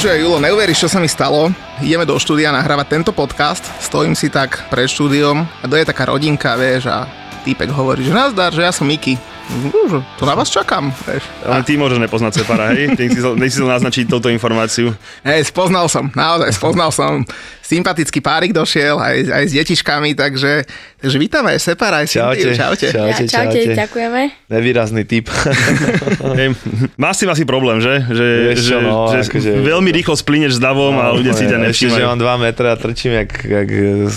Počúvaj, Julo, neuveríš, čo sa mi stalo? Ideme do štúdia nahrávať tento podcast, stojím si tak pred štúdiom a to je taká rodinka, vieš, a týpek hovorí, že nazdar, že ja som Miki. No, to na vás čakám. Vieš. Ale ty môžeš nepoznať Separa, hej? Ty si, si naznačiť touto informáciu. Hej, spoznal som, naozaj spoznal som sympatický párik došiel aj, aj s detičkami, takže, takže vítame aj Separa, aj čaute, čaute. Čaute, čaute, čaute, ďakujeme. Nevýrazný typ. hey, máš s tým asi problém, že? Že, že, no, že akože, veľmi rýchlo splíneš s davom no, a ľudia si ťa nevšímajú. Ešte, že mám 2 metre a trčím jak, jak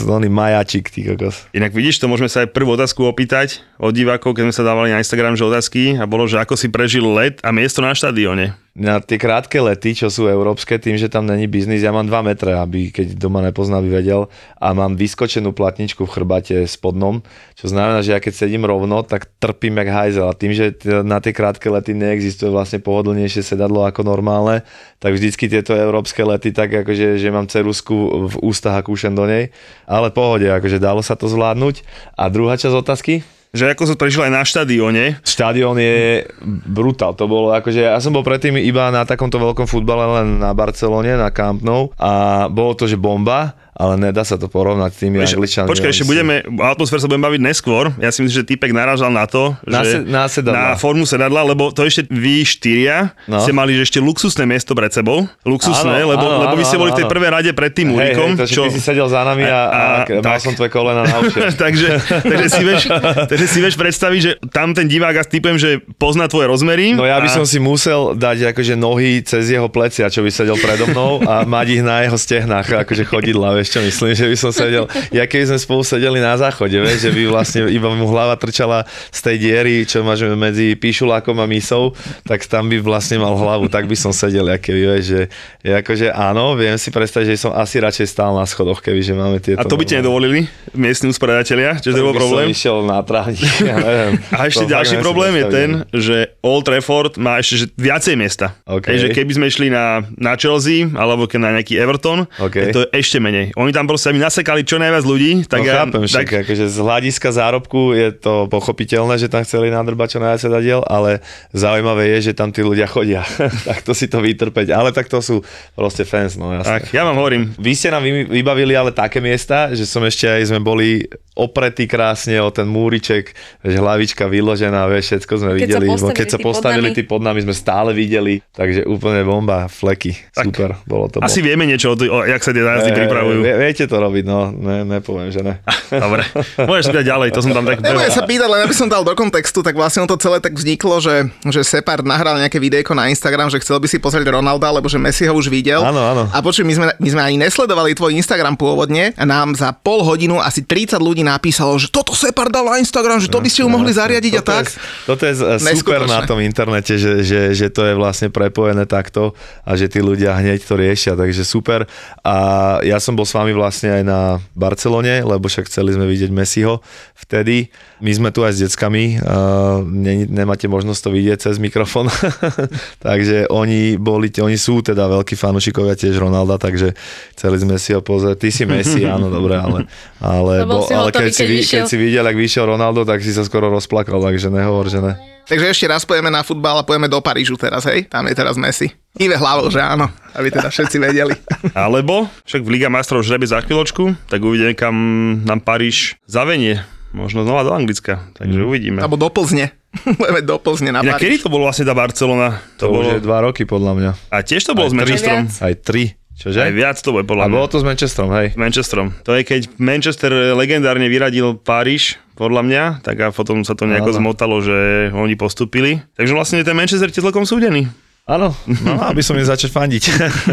oný majačik, ty kokos. Inak vidíš, to môžeme sa aj prvú otázku opýtať od divákov, keď sme sa dávali na Instagram, že otázky a bolo, že ako si prežil let a miesto na štadióne na tie krátke lety, čo sú európske, tým, že tam není biznis, ja mám 2 metre, aby keď doma nepozná, by vedel a mám vyskočenú platničku v chrbate spodnom, čo znamená, že ja keď sedím rovno, tak trpím jak hajzel a tým, že na tie krátke lety neexistuje vlastne pohodlnejšie sedadlo ako normálne, tak vždycky tieto európske lety tak akože, že mám cerusku v ústach a kúšem do nej, ale pohode, akože dalo sa to zvládnuť. A druhá časť otázky? Že ako som prežil aj na štadióne. Štadión je brutál, to bolo akože, ja som bol predtým iba na takomto veľkom futbale len na Barcelone, na Camp Nou a bolo to, že bomba ale nedá sa to porovnať s tými Víš, Angličanmi. Počkaj, ešte budeme, o atmosfére sa budeme baviť neskôr. Ja si myslím, že Týpek narážal na to, na že na, na formu sedadla, lebo to ešte vy štyria no. ste mali že ešte luxusné miesto pred sebou. Luxusné, áno, lebo, áno, lebo vy ste boli v tej prvej rade pred tým úrikom. Hej, hej, čo... ty si sedel za nami a, a, a mal som tvoje kolena na takže, takže, si vieš, takže si vieš predstaviť, že tam ten divák, a typujem, že pozná tvoje rozmery. No ja by a... som si musel dať akože nohy cez jeho plecia, čo by sedel predo mnou a mať ich na jeho stehnách, akože chodidla, vieš čo myslím, že by som sedel, ja keby sme spolu sedeli na záchode, vieš, že by vlastne iba mu hlava trčala z tej diery, čo máš medzi píšulákom a misou, tak tam by vlastne mal hlavu, tak by som sedel, aké vieš, že akože áno, viem si predstaviť, že som asi radšej stál na schodoch, keby že máme tieto. A to by ti nedovolili miestni usporiadatelia, že to bol problém? Išiel na trávnik, ja neviem. A ešte ďalší problém je ten, že Old Trafford má ešte že viacej miesta. Okay. že keby sme išli na, na Chelsea alebo na nejaký Everton, okay. to je ešte menej. Oni tam proste, aby nasekali čo najviac ľudí. Tak no ja, chápem, však, tak... akože z hľadiska zárobku je to pochopiteľné, že tam chceli nadrbať čo najviac sedadiel, ale zaujímavé je, že tam tí ľudia chodia. tak to si to vytrpeť. Ale tak to sú proste fans, no jasne. Tak, ja vám hovorím. Vy ste nám vybavili ale také miesta, že som ešte aj sme boli opretý krásne o ten múriček, vieš, hlavička vyložená, vieš, všetko sme keď videli. Sa keď sa postavili tí pod nami, sme stále videli, takže úplne bomba, fleky, tak, super, bolo to. Asi bol. vieme niečo o, o jak sa tie nájazdy e, pripravujú. Vie, viete to robiť, no, ne, nepoviem, že ne. Dobre, môžeš spýtať ďalej, to som tam tak... Nebudem sa pýtať, len aby som dal do kontextu, tak vlastne to celé tak vzniklo, že, že Separ nahral nejaké videjko na Instagram, že chcel by si pozrieť Ronalda, lebo že Messi ho už videl. Áno, áno. A počuj, my sme, my sme ani nesledovali tvoj Instagram pôvodne a nám za pol hodinu asi 30 ľudí napísalo, že toto Separ dal na Instagram, že to by ste ju mohli zariadiť toto a tak. Je, toto je super na tom internete, že, že, že to je vlastne prepojené takto a že tí ľudia hneď to riešia, takže super. A ja som bol s vami vlastne aj na Barcelone, lebo však chceli sme vidieť Messiho vtedy. My sme tu aj s deckami, uh, ne, nemáte možnosť to vidieť cez mikrofón, takže oni boli, oni sú teda veľkí fanúšikovia tiež Ronalda, takže chceli sme si ho pozrieť. Ty si Messi, áno, dobre, ale, ale, bo, ale keď, si, keď si videl, ak vyšiel Ronaldo, tak si sa skoro rozplakal, takže nehovor, že ne. Takže ešte raz pojeme na futbal a pojeme do Parížu teraz, hej? Tam je teraz Messi. Ive hlavou, že áno, aby teda všetci vedeli. Alebo však v Liga majstrov žrebe za chvíľočku, tak uvidíme, kam nám Paríž zavenie. Možno znova do Anglicka, takže mm. uvidíme. Alebo do Plzne. Budeme do Plzne na Paríž. kedy to bolo vlastne tá Barcelona? To, to bolo... už je dva roky podľa mňa. A tiež to bolo s Manchesterom. Aj tri. Čože? Aj viac to bude podľa mňa. A bolo to s Manchesterom, hej? S Manchesterom. To je keď Manchester legendárne vyradil Paríž, podľa mňa, tak a potom sa to nejako zmotalo, že oni postupili. Takže vlastne ten Manchester je celkom súdený. Áno, no, aby som im začať fandiť.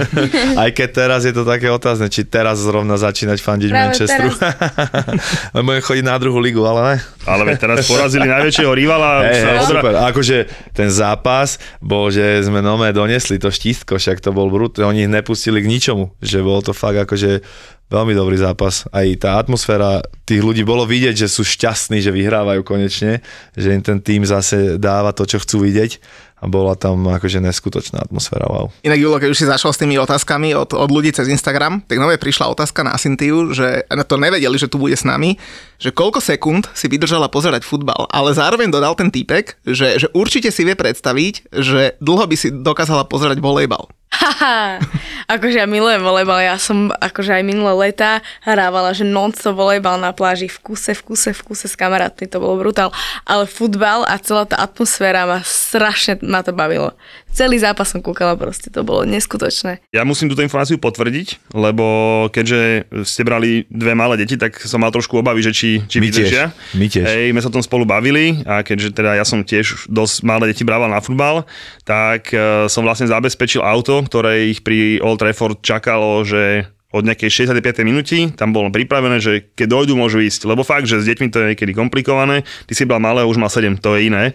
Aj keď teraz je to také otázne, či teraz zrovna začínať fandiť Práve Manchesteru. Budem chodiť na druhú ligu, ale ne. Ale teraz porazili najväčšieho rivala. Hey, hey, odra... super, akože ten zápas bol, že sme nové donesli to štítko, však to bol brut, oni ich nepustili k ničomu, že bol to fakt akože veľmi dobrý zápas. Aj tá atmosféra tých ľudí bolo vidieť, že sú šťastní, že vyhrávajú konečne, že im ten tým zase dáva to, čo chcú vidieť a bola tam akože neskutočná atmosféra, wow. Inak Julo, keď už si začal s tými otázkami od, od ľudí cez Instagram, tak nové prišla otázka na Cintiu, že to nevedeli, že tu bude s nami, že koľko sekúnd si vydržala pozerať futbal, ale zároveň dodal ten týpek, že, že určite si vie predstaviť, že dlho by si dokázala pozerať volejbal. Haha, akože ja milujem volejbal, ja som akože aj minulé leta hrávala, že non-stop volejbal na pláži v kuse, v kuse, v kuse s kamarátmi, to bolo brutál, ale futbal a celá tá atmosféra ma strašne ma to bavilo. Celý zápas som kúkala proste, to bolo neskutočné. Ja musím túto informáciu potvrdiť, lebo keďže ste brali dve malé deti, tak som mal trošku obavy, že či, či My vydržia. Tiež. My tiež. Hej, sme sa o tom spolu bavili a keďže teda ja som tiež dosť malé deti brával na futbal, tak uh, som vlastne zabezpečil auto, ktoré ich pri Old Trafford čakalo, že od nejakej 65. minúty, tam bolo pripravené, že keď dojdu, môžu ísť. Lebo fakt, že s deťmi to je niekedy komplikované, ty si bol malé, už mal 7, to je iné.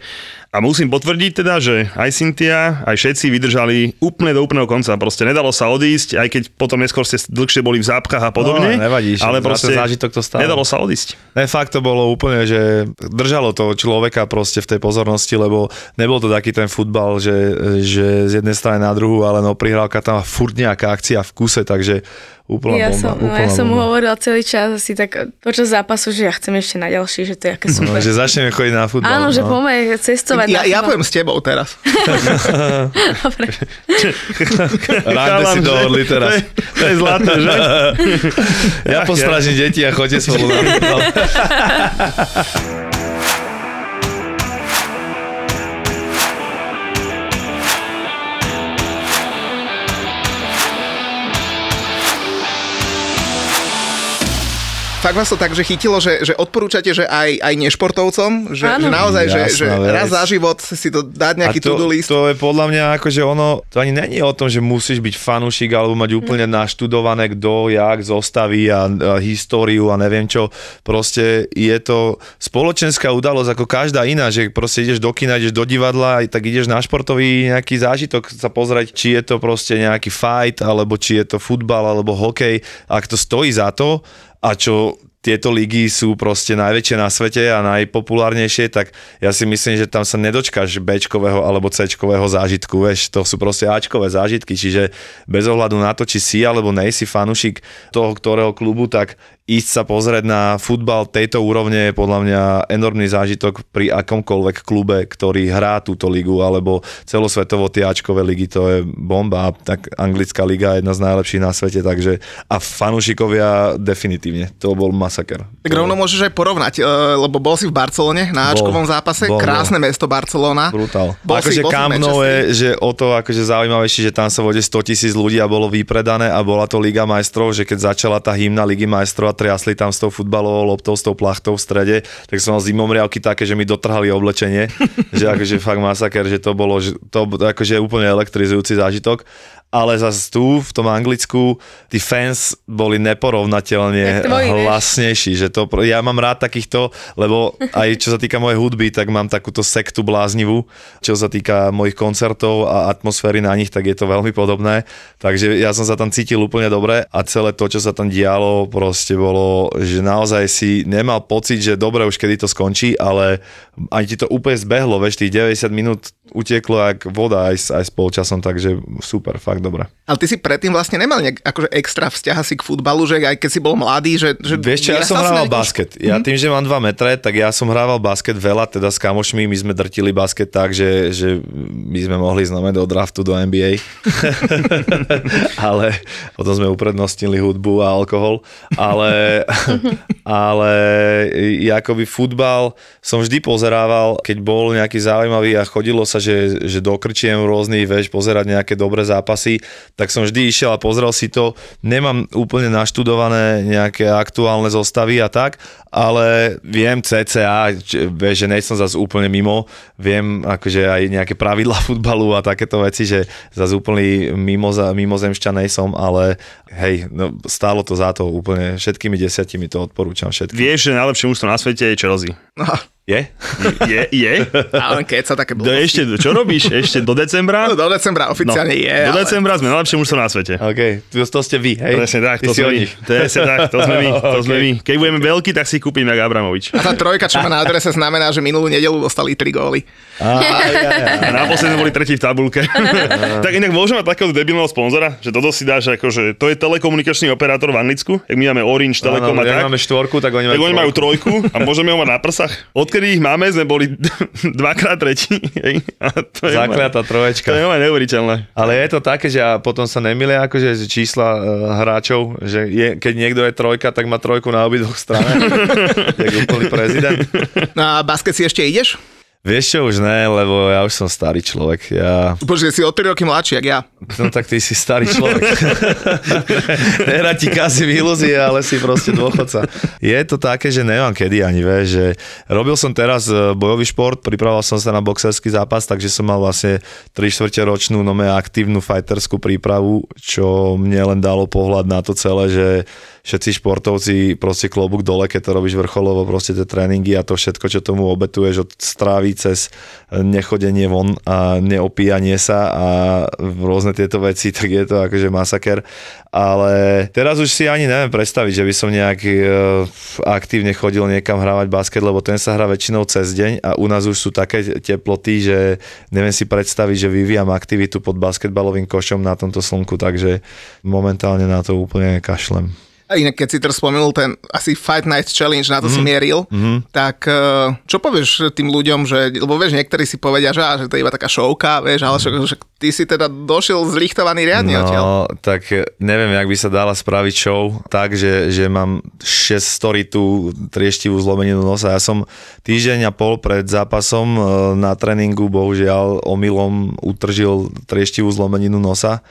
A musím potvrdiť teda, že aj Cynthia, aj všetci vydržali úplne do úplného konca. Proste nedalo sa odísť, aj keď potom neskôr ste dlhšie boli v zápkach a podobne. No, nevadí, ale proste zážitok to stále. nedalo sa odísť. Ne, fakt to bolo úplne, že držalo to človeka proste v tej pozornosti, lebo nebol to taký ten futbal, že, že z jednej strany na druhú, ale no prihrávka tam furt nejaká akcia v kuse, takže úplná ja bomba. Som, úplná no, ja som mu hovorila celý čas asi tak počas zápasu, že ja chcem ešte na ďalší, že to je aké no, super. No, že začneme chodiť na futbal. Áno, že no. poďme cestovať ja, ja poviem s tebou teraz. Dobre. Rande si dohodli teraz. To je, to je zlaté, že? ja postražím deti a chodte spolu na fakt vás to tak, že chytilo, že, že odporúčate, že aj, aj nešportovcom, že, že naozaj, že, že raz za život si to dať nejaký to, to-do list. To je podľa mňa ako, že ono, to ani není o tom, že musíš byť fanúšik alebo mať úplne naštudované kto, jak, zostaví a, a históriu a neviem čo. Proste je to spoločenská udalosť ako každá iná, že proste ideš do kina, ideš do divadla, tak ideš na športový nejaký zážitok sa pozrieť, či je to proste nejaký fight, alebo či je to futbal, alebo hokej. Ak to stojí za to, a čo tieto ligy sú proste najväčšie na svete a najpopulárnejšie, tak ja si myslím, že tam sa nedočkáš Bčkového alebo Cčkového zážitku, vieš, to sú proste Ačkové zážitky, čiže bez ohľadu na to, či si alebo nejsi fanúšik toho ktorého klubu, tak ísť sa pozrieť na futbal tejto úrovne je podľa mňa enormný zážitok pri akomkoľvek klube, ktorý hrá túto ligu, alebo celosvetovo tie Ačkové ligy, to je bomba. Tak anglická liga je jedna z najlepších na svete, takže a fanúšikovia definitívne, to bol must masaker. Tak rovno môžeš aj porovnať, e, lebo bol si v Barcelone na Ačkovom zápase, bol, krásne bol. mesto Barcelona. Brutál. Bol akože Camp Nou je, že o to akože zaujímavejšie, že tam sa vode 100 tisíc ľudí a bolo vypredané a bola to Liga majstrov, že keď začala tá hymna Ligy majstrov a triasli tam s tou futbalovou loptou, s tou plachtou v strede, tak som mal zimomriavky také, že mi dotrhali oblečenie, že akože fakt masaker, že to bolo, že to akože úplne elektrizujúci zážitok ale zase tu v tom Anglicku tí fans boli neporovnateľne hlasnejší, že to, ja mám rád takýchto, lebo aj čo sa týka mojej hudby, tak mám takúto sektu bláznivú, čo sa týka mojich koncertov a atmosféry na nich, tak je to veľmi podobné, takže ja som sa tam cítil úplne dobre a celé to, čo sa tam dialo, proste bolo, že naozaj si nemal pocit, že dobre už kedy to skončí, ale ani ti to úplne zbehlo, veš, tých 90 minút utieklo jak voda aj, aj s polčasom, takže super, fakt dobre. Ale ty si predtým vlastne nemal nejak akože extra vzťah asi k futbalu, že aj keď si bol mladý, že... že Vieš čo, ja som hrával basket. Ja mhm. tým, že mám 2 metre, tak ja som hrával basket veľa, teda s kamošmi, my sme drtili basket tak, že, že my sme mohli znamená do draftu do NBA. ale potom sme uprednostnili hudbu a alkohol. Ale, ale akoby futbal som vždy pozerával, keď bol nejaký zaujímavý a chodilo sa, že, že dokrčiem rôznych, vieš, pozerať nejaké dobré zápasy, tak som vždy išiel a pozrel si to. Nemám úplne naštudované nejaké aktuálne zostavy a tak, ale viem CCA, vieš, že nejsem zase úplne mimo, viem akože aj nejaké pravidla futbalu a takéto veci, že zase úplný mimo, mimozemšťan som, ale hej, no, stálo to za to úplne, všetkými desiatimi to odporúčam všetkým. Vieš, že najlepšie ústvo na svete je Chelsea. Je? Je? Je? Ale keď sa také bolo. Ešte, čo robíš? Ešte do decembra? No, do decembra oficiálne no, je. Do ale... decembra sme najlepšie mužstvo na svete. OK, to, to ste vy, hej? Presne tak, to sme, my. Presne tak, to sme my. To okay. sme my. Keď budeme veľkí, tak si kúpim jak Abramovič. A tá trojka, čo má na adrese, znamená, že minulú nedelu dostali 3 góly. A, a naposledy boli tretí v tabulke. tak inak môžeme mať takého debilného sponzora, že toto si dáš ako, že to je telekomunikačný operátor v Anglicku, jak my máme Orange, Telekom a tak. máme štvorku, tak oni majú, tak oni majú trojku a môžeme ho mať na prsách. Odkedy ich máme, sme boli dvakrát tretí. to je Zakliatá troječka. To je neuveriteľné. Ale je to také, že ja potom sa nemilia akože čísla uh, hráčov, že je, keď niekto je trojka, tak má trojku na obidvoch stranách. Jak úplný prezident. Na basket si ešte ideš? Vieš čo, už ne, lebo ja už som starý človek. Ja... Bože, si o 3 roky mladší, jak ja. No tak ty si starý človek. Nehra ti kazí ilúzie, ale si proste dôchodca. Je to také, že neviem kedy ani, vieš, že robil som teraz e, bojový šport, pripravoval som sa na boxerský zápas, takže som mal vlastne 3 čtvrte ročnú nome aktívnu fighterskú prípravu, čo mne len dalo pohľad na to celé, že všetci športovci proste klobúk dole, keď to robíš vrcholovo, proste tie tréningy a to všetko, čo tomu obetuješ od strávy cez nechodenie von a neopíjanie sa a rôzne tieto veci, tak je to akože masaker. Ale teraz už si ani neviem predstaviť, že by som nejak e, aktívne chodil niekam hrávať basket, lebo ten sa hrá väčšinou cez deň a u nás už sú také teploty, že neviem si predstaviť, že vyvíjam aktivitu pod basketbalovým košom na tomto slnku, takže momentálne na to úplne kašlem. A inak, keď si teraz spomenul ten asi Fight Night Challenge, na to mm-hmm. si mhm. mieril, mm-hmm. tak eh, čo povieš tým ľuďom, že, lebo vieš, niektorí si povedia, že, že to je iba taká showka, vieš, ale že, že ty si teda došiel zlichtovaný riadne no, odtiaľ. tak neviem, jak by sa dala spraviť show tak, že, že mám 6 story tú trieštivú zlomeninu nosa. Ja som týždeň a pol pred zápasom eh, na tréningu bohužiaľ omylom utržil trieštivú zlomeninu nosa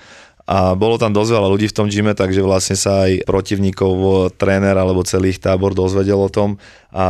a bolo tam dosť veľa ľudí v tom gyme, takže vlastne sa aj protivníkov, tréner alebo celý ich tábor dozvedel o tom. A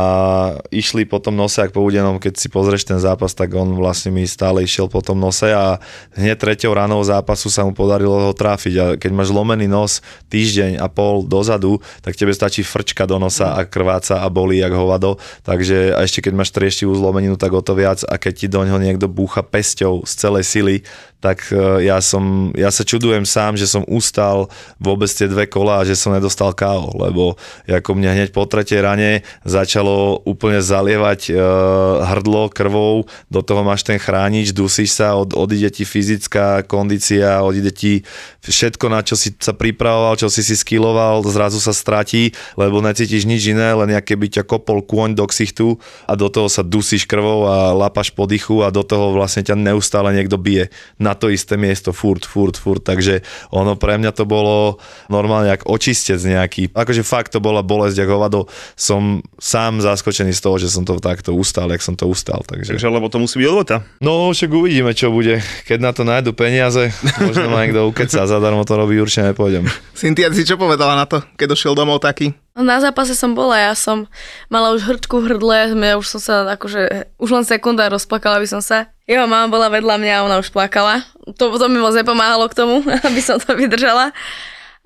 išli po tom nose, ak po udenom, keď si pozrieš ten zápas, tak on vlastne mi stále išiel po tom nose a hneď treťou ranou zápasu sa mu podarilo ho trafiť a keď máš lomený nos týždeň a pol dozadu, tak tebe stačí frčka do nosa a krváca a bolí jak hovado, takže a ešte keď máš trieštivú zlomeninu, tak o to viac. A keď ti do ňoho niekto búcha pesťou z celej sily, tak e, ja, som, ja sa čudujem sám, že som ustal vôbec tie dve kola a že som nedostal KO, lebo ako mňa hneď po tretej rane začal začalo úplne zalievať uh, hrdlo krvou, do toho máš ten chránič, dusíš sa, od, odíde ti fyzická kondícia, odíde ti všetko, na čo si sa pripravoval, čo si si skiloval, zrazu sa stratí, lebo necítiš nič iné, len aké by ťa kopol kôň do ksichtu a do toho sa dusíš krvou a lapaš po dychu a do toho vlastne ťa neustále niekto bije na to isté miesto, furt, furt, furt, takže ono pre mňa to bolo normálne jak očistec nejaký, akože fakt to bola bolesť, ako hovado, som sám zaskočený z toho, že som to takto ustal, jak som to ustal. Takže, takže lebo to musí byť odvota. No, však uvidíme, čo bude. Keď na to nájdu peniaze, možno ma niekto ukeca, zadarmo to robí, určite nepôjdem. Cynthia, si čo povedala na to, keď došiel domov taký? No, na zápase som bola, ja som mala už hrčku v hrdle, ja už som sa akože, už len sekunda rozplakala by som sa. Jeho mama bola vedľa mňa a ona už plakala. To, to mi moc nepomáhalo k tomu, aby som to vydržala.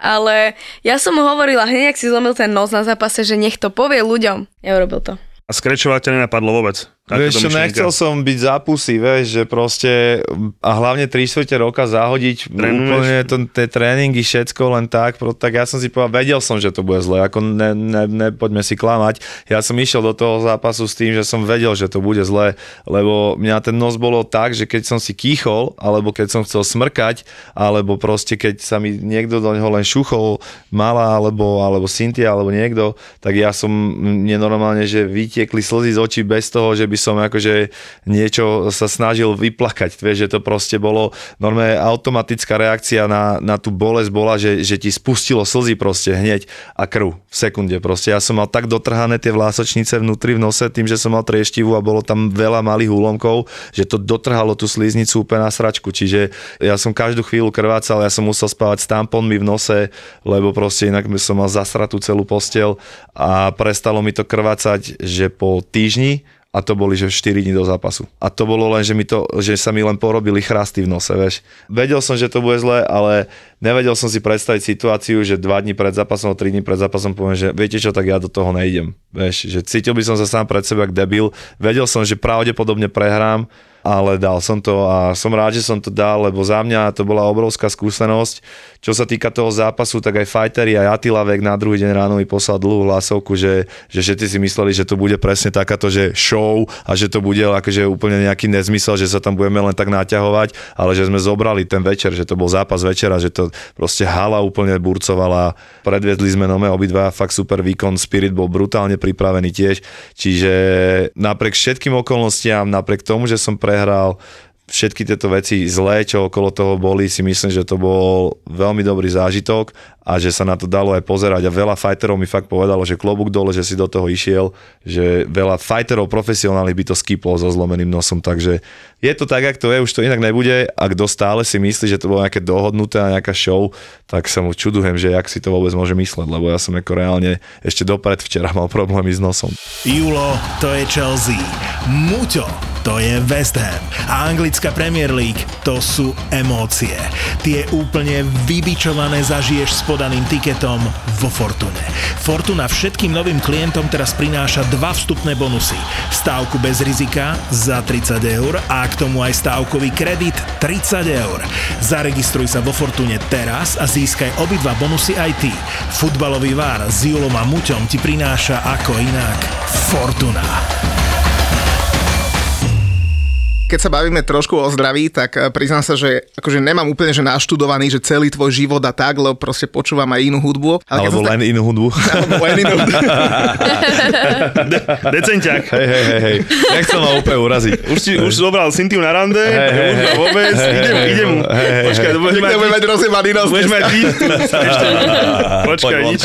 Ale ja som mu hovorila, hneď ak si zlomil ten nos na zápase, že nech to povie ľuďom. Neurobil to. A skrečovať ťa nenapadlo vôbec? Vieš čo, nechcel som byť zápusy, vieš, že proste a hlavne 3 čtvrte roka zahodiť Trénuješ? úplne to, tie tréningy, všetko len tak, pro, tak ja som si povedal, vedel som, že to bude zle, ako ne, ne, ne, poďme si klamať. Ja som išiel do toho zápasu s tým, že som vedel, že to bude zle, lebo mňa ten nos bolo tak, že keď som si kýchol, alebo keď som chcel smrkať, alebo proste keď sa mi niekto do neho len šuchol, malá, alebo, alebo Cynthia, alebo niekto, tak ja som nenormálne, že vytiekli slzy z očí bez toho, že by som akože niečo sa snažil vyplakať, vieš, že to proste bolo normálne automatická reakcia na, na tú bolesť bola, že, že ti spustilo slzy proste hneď a krv v sekunde proste. Ja som mal tak dotrhané tie vlásočnice vnútri v nose tým, že som mal trieštivú a bolo tam veľa malých úlomkov, že to dotrhalo tú sliznicu úplne na sračku, čiže ja som každú chvíľu krvácal, ja som musel spávať s tamponmi v nose, lebo proste inak som mal zasratú celú postel a prestalo mi to krvácať, že po týždni a to boli, že 4 dní do zápasu. A to bolo len, že, mi to, že sa mi len porobili chrasty v nose, vieš. Vedel som, že to bude zle, ale nevedel som si predstaviť situáciu, že 2 dní pred zápasom, 3 dní pred zápasom poviem, že viete čo, tak ja do toho nejdem. Vieš, že cítil by som sa sám pred seba ako debil. Vedel som, že pravdepodobne prehrám, ale dal som to a som rád, že som to dal, lebo za mňa to bola obrovská skúsenosť. Čo sa týka toho zápasu, tak aj fighteri, aj Attila Vek na druhý deň ráno mi poslal dlhú hlasovku, že, že všetci si mysleli, že to bude presne takáto, že show a že to bude akože úplne nejaký nezmysel, že sa tam budeme len tak naťahovať, ale že sme zobrali ten večer, že to bol zápas večera, že to proste hala úplne burcovala, predviedli sme nome obidva, fakt super výkon, Spirit bol brutálne pripravený tiež, čiže napriek všetkým okolnostiam, napriek tomu, že som prehral, všetky tieto veci zlé, čo okolo toho boli, si myslím, že to bol veľmi dobrý zážitok a že sa na to dalo aj pozerať a veľa fighterov mi fakt povedalo, že klobúk dole, že si do toho išiel, že veľa fighterov profesionálnych by to skiplo so zlomeným nosom, takže je to tak, ak to je, už to inak nebude a kto stále si myslí, že to bolo nejaké dohodnuté a nejaká show, tak sa mu čudujem, že jak si to vôbec môže mysleť, lebo ja som ako reálne ešte dopred včera mal problémy s nosom. Julo, to je Chelsea. Muťo, to je West Ham. A anglická Premier League, to sú emócie. Tie úplne vybičované zažiješ spod tiketom vo Fortune. Fortuna všetkým novým klientom teraz prináša dva vstupné bonusy. Stávku bez rizika za 30 eur a k aj stávkový kredit 30 eur. Zaregistruj sa vo Fortune teraz a získaj obidva bonusy aj ty. Vár s Julom a Muťom ti prináša ako inak Fortuna keď sa bavíme trošku o zdraví, tak eh, priznám sa, že akože nemám úplne že naštudovaný, že celý tvoj život a tak, lebo proste počúvam aj inú hudbu. Ale alebo len tak... inú hudbu. Alebo len inú hudbu. De- Decenťák. Hej, hej, hej, hej. Nechcel ma úplne uraziť. Už, si, už zobral Cintiu na rande, hey, hey, vôbec, hey, idem, hey, idem. Hey, hey, Počkaj, to budeš mať... rozjebaný nos. Budeš mať Ešte Počkaj, nič.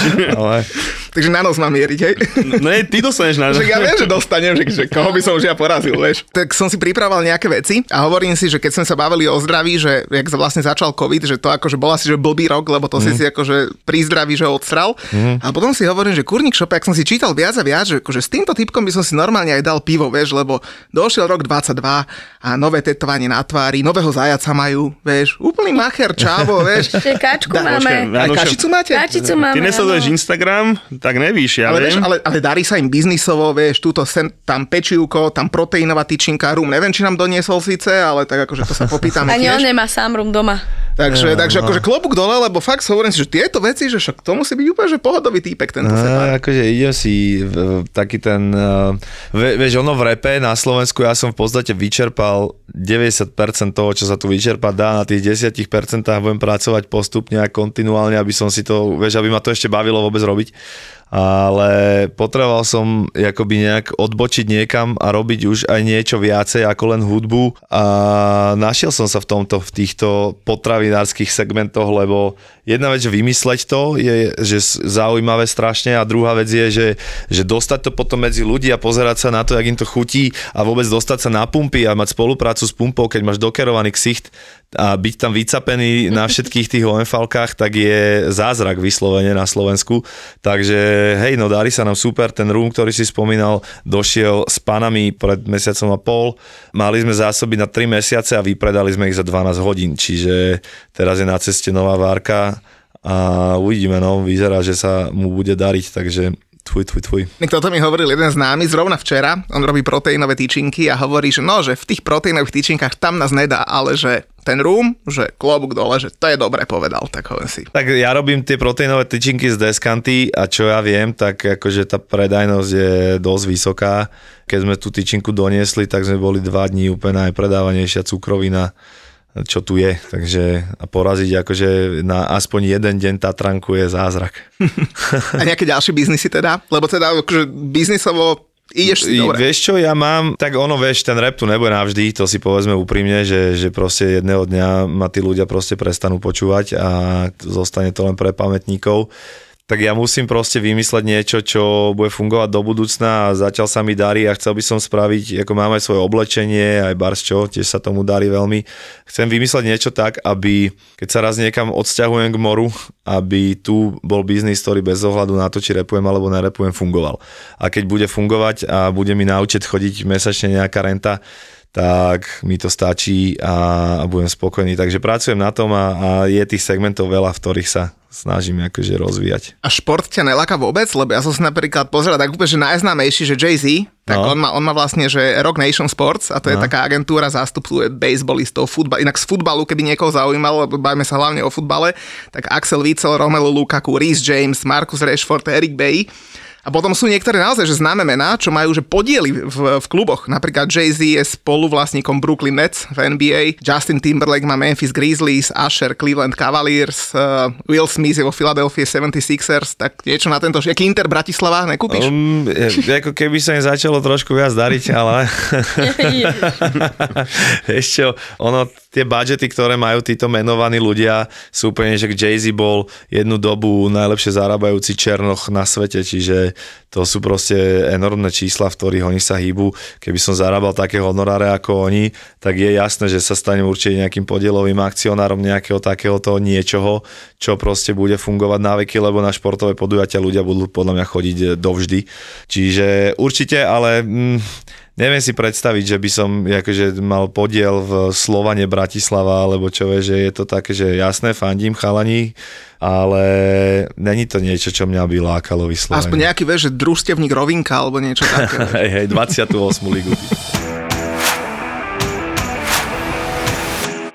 Takže na nos mám mieriť, hej? No nie, ty dostaneš na nos. ja viem, že dostanem, že, že koho by som už ja porazil, vieš. Tak som si pripravoval nejaké veci a hovorím si, že keď sme sa bavili o zdraví, že jak vlastne začal COVID, že to akože bol asi že blbý rok, lebo to mm. si mhm. si akože pri zdraví, že odstral. Mm. A potom si hovorím, že kurník šope, ak som si čítal viac a viac, že akože s týmto typkom by som si normálne aj dal pivo, vieš, lebo došiel rok 22 a nové tetovanie na tvári, nového zajaca majú, vieš, úplný macher, čávo, vieš. kačku máme. Aj kačicu máte? Kačicu máme, Ty nesleduješ Instagram, tak nevíš, ja ale, viem. Vieš, ale, ale darí sa im biznisovo, vieš, túto sem, tam pečivko, tam proteínová tyčinka, rum, neviem, či nám doniesol síce, ale tak akože to sa popýtame Ani on nemá sám rum doma. Takže, ja, takže no. akože klobúk dole, lebo fakt hovorím si, že tieto veci, že však to musí byť úplne že pohodový týpek tento no. Akože idem si taký ten, uh, vieš, ono v repe na Slovensku ja som v podstate vyčerpal 90% toho, čo sa tu vyčerpať dá, na tých 10% budem pracovať postupne a kontinuálne, aby som si to, vieš, aby ma to ešte bavilo vôbec robiť ale potreboval som akoby nejak odbočiť niekam a robiť už aj niečo viacej ako len hudbu. A našiel som sa v tomto, v týchto potravinárskych segmentoch, lebo jedna vec, že vymysleť to je že zaujímavé strašne a druhá vec je, že, že dostať to potom medzi ľudí a pozerať sa na to, jak im to chutí a vôbec dostať sa na pumpy a mať spoluprácu s pumpou, keď máš dokerovaný ksicht a byť tam vycapený na všetkých tých omv tak je zázrak vyslovene na Slovensku. Takže hej, no darí sa nám super, ten room, ktorý si spomínal, došiel s panami pred mesiacom a pol, mali sme zásoby na 3 mesiace a vypredali sme ich za 12 hodín, čiže teraz je na ceste nová várka a uvidíme, no, vyzerá, že sa mu bude dariť, takže Tvoj, tvoj, tvoj. Toto mi hovoril jeden známy zrovna včera, on robí proteínové tyčinky a hovorí, že no, že v tých proteínových tyčinkách tam nás nedá, ale že ten room, že klobúk dole, že to je dobre povedal, tak hoviem si. Tak ja robím tie proteínové tyčinky z deskanty a čo ja viem, tak akože tá predajnosť je dosť vysoká. Keď sme tú tyčinku doniesli, tak sme boli dva dní úplne najpredávanejšia cukrovina čo tu je, takže a poraziť akože na aspoň jeden deň Tatranku je zázrak. a nejaké ďalšie biznisy teda? Lebo teda akože biznisovo ideš si dobre. Vieš čo, ja mám, tak ono, vieš, ten rap tu nebude navždy, to si povedzme úprimne, že, že proste jedného dňa ma tí ľudia proste prestanú počúvať a zostane to len pre pamätníkov tak ja musím proste vymysleť niečo, čo bude fungovať do budúcna a zatiaľ sa mi darí a chcel by som spraviť, ako máme svoje oblečenie, aj bars čo, tiež sa tomu darí veľmi. Chcem vymysleť niečo tak, aby keď sa raz niekam odsťahujem k moru, aby tu bol biznis, ktorý bez ohľadu na to, či repujem alebo nerepujem, fungoval. A keď bude fungovať a bude mi naučiť chodiť mesačne nejaká renta, tak mi to stačí a, a budem spokojný. Takže pracujem na tom a, a je tých segmentov veľa, v ktorých sa snažím akože rozvíjať. A šport ťa neláka vôbec? Lebo ja som si napríklad pozeral tak úplne, že najznámejší, že Jay-Z, tak no. on, má, on má vlastne, že Rock Nation Sports a to no. je taká agentúra, zástupuje baseballistov, futbal. Inak z futbalu, keby niekoho zaujímalo, lebo bavíme sa hlavne o futbale, tak Axel Witsel, Romelu Lukaku, Reese James, Marcus Rashford, Eric Bay a potom sú niektoré naozaj že známe mená, čo majú že podiely v, v kluboch. Napríklad Jay-Z je spoluvlastníkom Brooklyn Nets v NBA, Justin Timberlake má Memphis Grizzlies, Asher Cleveland Cavaliers, uh, Will Smith je vo Philadelphia 76ers, tak niečo na tento, aký Inter Bratislava nekúpiš? Um, ako keby sa im začalo trošku viac dariť, ale ešte ono, tie budžety, ktoré majú títo menovaní ľudia, sú úplne, že Jay-Z bol jednu dobu najlepšie zarábajúci černoch na svete, čiže to sú proste enormné čísla, v ktorých oni sa hýbu. Keby som zarábal také honoráre ako oni, tak je jasné, že sa stanem určite nejakým podielovým akcionárom nejakého takéhoto niečoho, čo proste bude fungovať na veky, lebo na športové podujatia ľudia budú podľa mňa chodiť dovždy. Čiže určite, ale... Mm, neviem si predstaviť, že by som akože mal podiel v Slovane Bratislava, alebo čo vie, že je to také, že jasné, fandím chalani, ale není to niečo, čo mňa by lákalo vyslovene. Aspoň nejaký, vieš, že družstevník Rovinka, alebo niečo také. hej, hej, 28. ligu.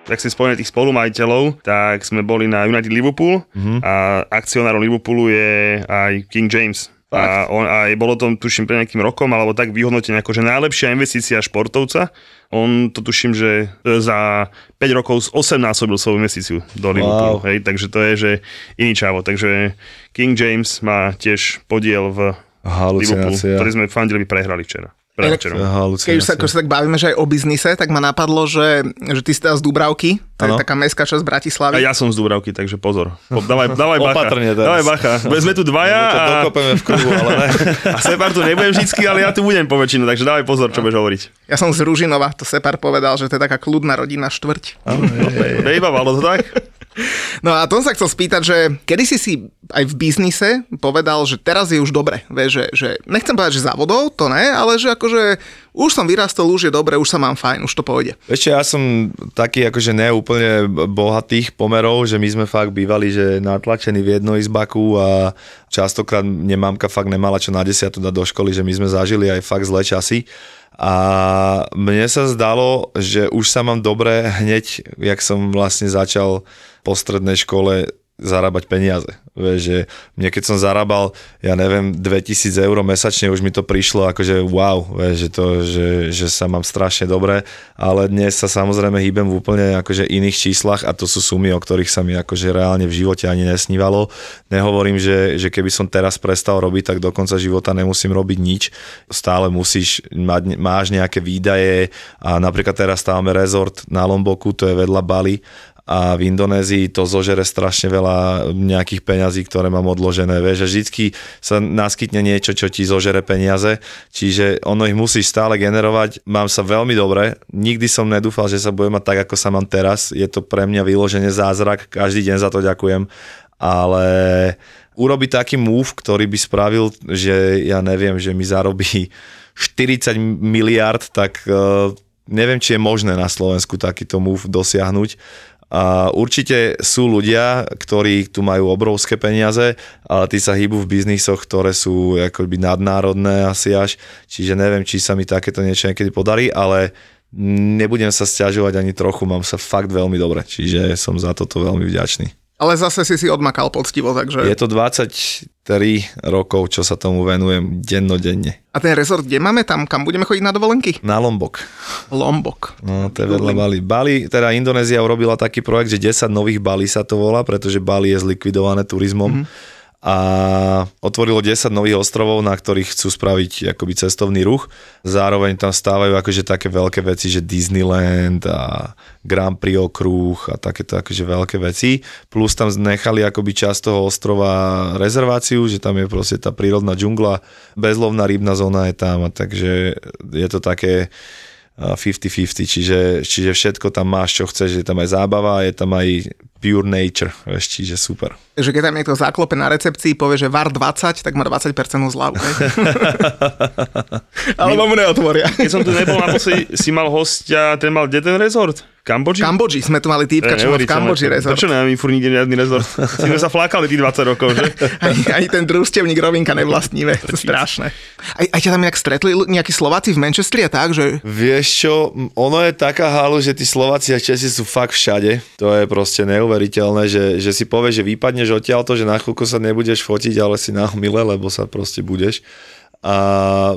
tak si spomínali tých spolumajiteľov, tak sme boli na United Liverpool mm-hmm. a akcionárom Liverpoolu je aj King James. A, on, a bolo to, tuším, pre nejakým rokom, alebo tak vyhodnotené ako, že najlepšia investícia športovca. On to tuším, že za 5 rokov 8 násobil svoju investíciu do Liverpoolu. Wow. Hej, takže to je, že iný čavo. Takže King James má tiež podiel v Liverpoolu, ktorý sme fandili, by prehrali včera. Keď už sa, sa tak bavíme, že aj o biznise, tak ma napadlo, že, že ty si teda z Dubravky, to je taká mestská časť Bratislavy. A ja som z Dubravky, takže pozor. Dávaj, dávaj bacha. Opatrne teraz. Dávaj bacha. Sme tu dvaja a... dokopeme v kruhu, ale ne. A Separ tu nebudem vždycky, ale ja tu budem po väčšinu, takže dávaj pozor, čo budeš hovoriť. Ja som z Ružinova, to Separ povedal, že to je taká kľudná rodina štvrť. Bejbavalo to tak? No a tom sa chcel spýtať, že kedy si si aj v biznise povedal, že teraz je už dobre. Vieš, že, že nechcem povedať, že závodov, to ne, ale že akože už som vyrastol, už je dobre, už sa mám fajn, už to pôjde. Ešte ja som taký akože neúplne bohatých pomerov, že my sme fakt bývali, že natlačení v izbaku a častokrát nemamka fakt nemala čo na desiatu dať do školy, že my sme zažili aj fakt zlé časy A mne sa zdalo, že už sa mám dobre hneď, jak som vlastne začal po strednej škole zarábať peniaze. Vieš, že mne keď som zarábal, ja neviem, 2000 eur mesačne, už mi to prišlo akože wow, vieš, že, to, že, že sa mám strašne dobre, ale dnes sa samozrejme hýbem v úplne akože iných číslach a to sú sumy, o ktorých sa mi akože reálne v živote ani nesnívalo. Nehovorím, že, že keby som teraz prestal robiť, tak do konca života nemusím robiť nič. Stále musíš mať, máš nejaké výdaje a napríklad teraz stávame rezort na Lomboku, to je vedľa Bali a v Indonézii to zožere strašne veľa nejakých peňazí, ktoré mám odložené. Vieš, že vždycky sa naskytne niečo, čo ti zožere peniaze, čiže ono ich musíš stále generovať. Mám sa veľmi dobre, nikdy som nedúfal, že sa budem mať tak, ako sa mám teraz. Je to pre mňa vyložené zázrak, každý deň za to ďakujem, ale urobiť taký move, ktorý by spravil, že ja neviem, že mi zarobí 40 miliard, tak uh, neviem, či je možné na Slovensku takýto move dosiahnuť a určite sú ľudia, ktorí tu majú obrovské peniaze, ale tí sa hýbu v biznisoch, ktoré sú akoby nadnárodné asi až, čiže neviem, či sa mi takéto niečo niekedy podarí, ale nebudem sa stiažovať ani trochu, mám sa fakt veľmi dobre, čiže som za toto veľmi vďačný. Ale zase si si odmakal poctivo, takže... Je to 23 rokov, čo sa tomu venujem dennodenne. A ten rezort, kde máme tam, kam budeme chodiť na dovolenky? Na Lombok. Lombok. No, to je vedľa Bali. Bali, teda Indonézia urobila taký projekt, že 10 nových Bali sa to volá, pretože Bali je zlikvidované turizmom. Mm-hmm a otvorilo 10 nových ostrovov, na ktorých chcú spraviť akoby cestovný ruch. Zároveň tam stávajú akože také veľké veci, že Disneyland a Grand Prix okruh a takéto akože veľké veci. Plus tam nechali akoby časť toho ostrova rezerváciu, že tam je proste tá prírodná džungla, bezlovná rybná zóna je tam a takže je to také 50-50, čiže, čiže všetko tam máš, čo chceš, je tam aj zábava, je tam aj pure nature, vieš, čiže super. Že keď tam niekto zaklope na recepcii, povie, že VAR 20, tak má 20% zľavu. Alebo mu neotvoria. Keď som tu nebol naposledy, si mal hostia, ten mal kde ten rezort? Kambodži? Kambodži, sme tu mali týpka, čo v Kambodži rezort. Prečo nemáme furt nikde žiadny rezort? Si sme sa flákali tých 20 rokov, že? ani, ani ten družstevník Rovinka nevlastníme, to je strašné. Aj, aj ťa tam nejak stretli nejakí Slováci v Manchestri a tak, že... Vieš čo, ono je taká halu, že tí Slováci a Česi sú fakt všade. To je proste neuveriteľné, že, že si povieš, že vypadneš odtiaľto, že na chvíľku sa nebudeš fotiť, ale si na lebo sa proste budeš a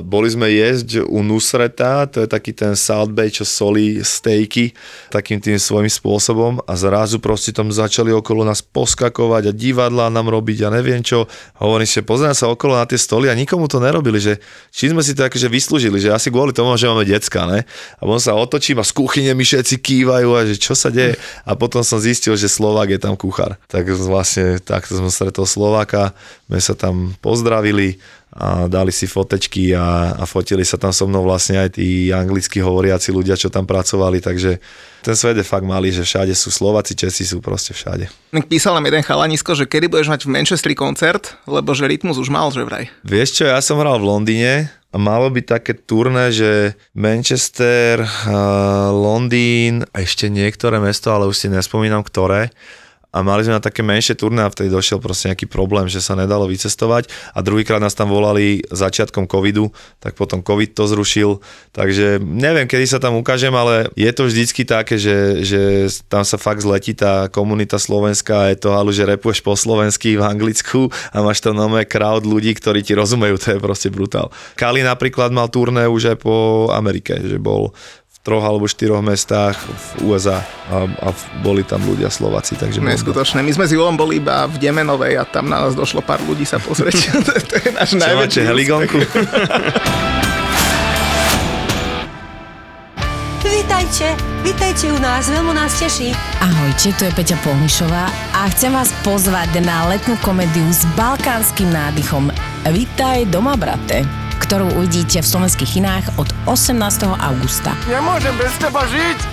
boli sme jesť u Nusreta, to je taký ten Salt Bay, čo solí stejky takým tým svojím spôsobom a zrazu proste tam začali okolo nás poskakovať a divadlá nám robiť a neviem čo. Hovorím si, pozerám sa okolo na tie stoly a nikomu to nerobili, že či sme si to akože vyslúžili, že asi kvôli tomu, že máme decka, ne? A potom sa otočím a z kuchyne mi všetci kývajú a že čo sa deje. A potom som zistil, že Slovák je tam kuchár. Tak vlastne takto som stretol Slováka, sme sa tam pozdravili a dali si fotečky a, a fotili sa tam so mnou vlastne aj tí anglicky hovoriaci ľudia, čo tam pracovali, takže ten svet je fakt malý, že všade sú Slováci, Česi sú proste všade. Písal nám jeden chalanisko, že kedy budeš mať v Manchestri koncert, lebo že Rytmus už mal, že vraj. Vieš čo, ja som hral v Londýne a malo byť také turné, že Manchester, Londýn a ešte niektoré mesto, ale už si nespomínam ktoré a mali sme na také menšie turné a vtedy došiel proste nejaký problém, že sa nedalo vycestovať. A druhýkrát nás tam volali začiatkom covidu, tak potom covid to zrušil, takže neviem, kedy sa tam ukážem, ale je to vždycky také, že, že tam sa fakt zletí tá komunita slovenská, je to ale že repuješ po slovensky v Anglicku a máš tam nové crowd ľudí, ktorí ti rozumejú, to je proste brutál. Kali napríklad mal turné už aj po Amerike, že bol troch alebo štyroch mestách v USA a, a boli tam ľudia Slováci. Takže Neskutočné. My sme s Julom boli iba v Demenovej a tam na nás došlo pár ľudí sa pozrieť. to, to je náš najväčší heligonku? Vítajte, vítajte u nás, veľmi nás teší. Ahojte, tu je Peťa Polnišová a chcem vás pozvať na letnú komédiu s balkánskym nádychom. Vítaj doma, brate ktorú uvidíte v slovenských kinách od 18. augusta. Nemôžem bez teba žiť!